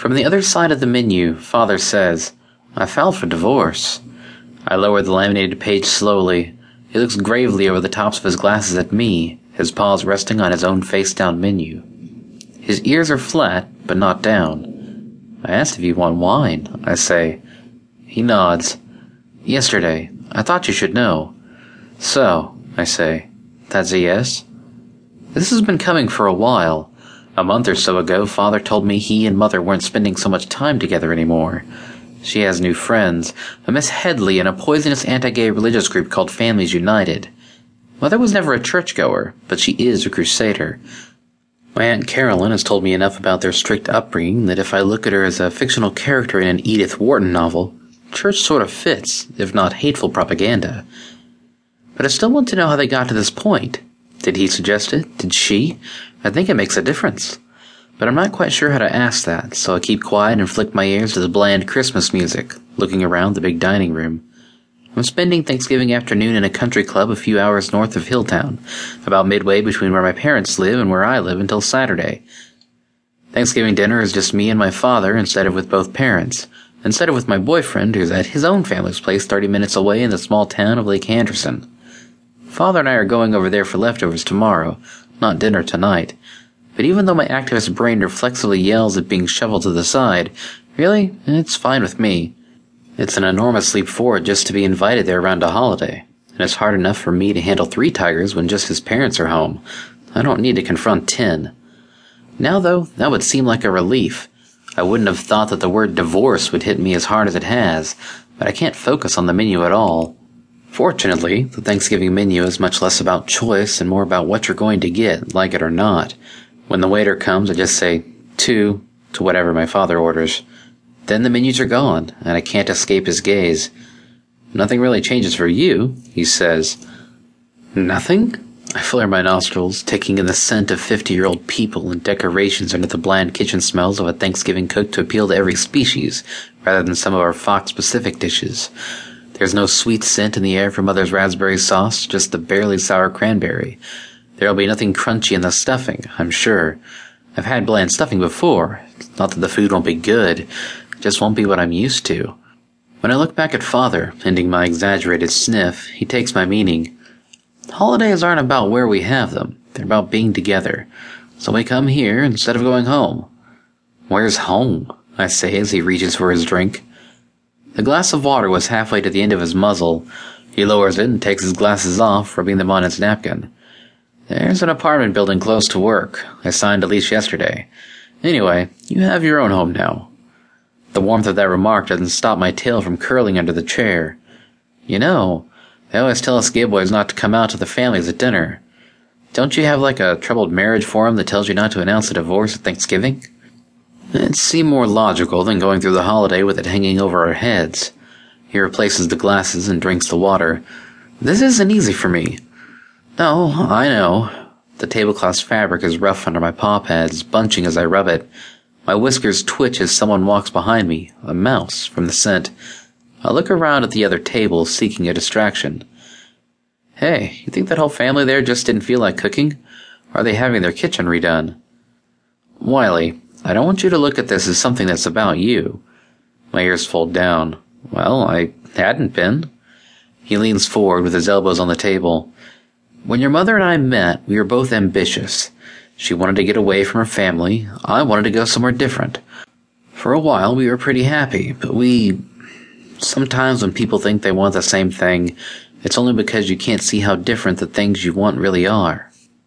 From the other side of the menu, Father says, I filed for divorce. I lower the laminated page slowly. He looks gravely over the tops of his glasses at me, his paws resting on his own face down menu. His ears are flat, but not down. I asked if you want wine, I say. He nods. Yesterday. I thought you should know. So, I say. That's a yes? This has been coming for a while. A month or so ago, Father told me he and Mother weren't spending so much time together anymore. She has new friends, a Miss Headley and a poisonous anti-gay religious group called Families United. Mother was never a churchgoer, but she is a crusader. My Aunt Carolyn has told me enough about their strict upbringing that if I look at her as a fictional character in an Edith Wharton novel, church sort of fits, if not hateful propaganda. But I still want to know how they got to this point. Did he suggest it? Did she? I think it makes a difference. But I'm not quite sure how to ask that, so I keep quiet and flick my ears to the bland Christmas music, looking around the big dining room. I'm spending Thanksgiving afternoon in a country club a few hours north of Hilltown, about midway between where my parents live and where I live until Saturday. Thanksgiving dinner is just me and my father instead of with both parents, instead of with my boyfriend who's at his own family's place 30 minutes away in the small town of Lake Anderson. Father and I are going over there for leftovers tomorrow, not dinner tonight. But even though my activist brain reflexively yells at being shoveled to the side, really, it's fine with me. It's an enormous leap forward just to be invited there around a holiday, and it's hard enough for me to handle three tigers when just his parents are home. I don't need to confront ten. Now, though, that would seem like a relief. I wouldn't have thought that the word divorce would hit me as hard as it has, but I can't focus on the menu at all. Fortunately, the Thanksgiving menu is much less about choice and more about what you're going to get, like it or not. When the waiter comes, I just say, two, to whatever my father orders. Then the menus are gone, and I can't escape his gaze. Nothing really changes for you, he says. Nothing? I flare my nostrils, taking in the scent of fifty year old people and decorations under the bland kitchen smells of a Thanksgiving cook to appeal to every species, rather than some of our Fox Pacific dishes. There's no sweet scent in the air from Mother's raspberry sauce, just the barely sour cranberry. There'll be nothing crunchy in the stuffing, I'm sure. I've had bland stuffing before. Not that the food won't be good, it just won't be what I'm used to. When I look back at Father, ending my exaggerated sniff, he takes my meaning. Holidays aren't about where we have them, they're about being together. So we come here instead of going home. Where's home? I say as he reaches for his drink. The glass of water was halfway to the end of his muzzle. He lowers it and takes his glasses off, rubbing them on his napkin. There's an apartment building close to work. I signed a lease yesterday. Anyway, you have your own home now. The warmth of that remark doesn't stop my tail from curling under the chair. You know, they always tell us gay boys not to come out to the families at dinner. Don't you have like a troubled marriage form that tells you not to announce a divorce at Thanksgiving? It seemed more logical than going through the holiday with it hanging over our heads. He replaces the glasses and drinks the water. This isn't easy for me. No, I know. The tablecloth's fabric is rough under my paw pads, bunching as I rub it. My whiskers twitch as someone walks behind me, a mouse, from the scent. I look around at the other table, seeking a distraction. Hey, you think that whole family there just didn't feel like cooking? Are they having their kitchen redone? Wiley, I don't want you to look at this as something that's about you. My ears fold down. Well, I hadn't been. He leans forward with his elbows on the table. When your mother and I met, we were both ambitious. She wanted to get away from her family. I wanted to go somewhere different. For a while, we were pretty happy, but we. Sometimes when people think they want the same thing, it's only because you can't see how different the things you want really are.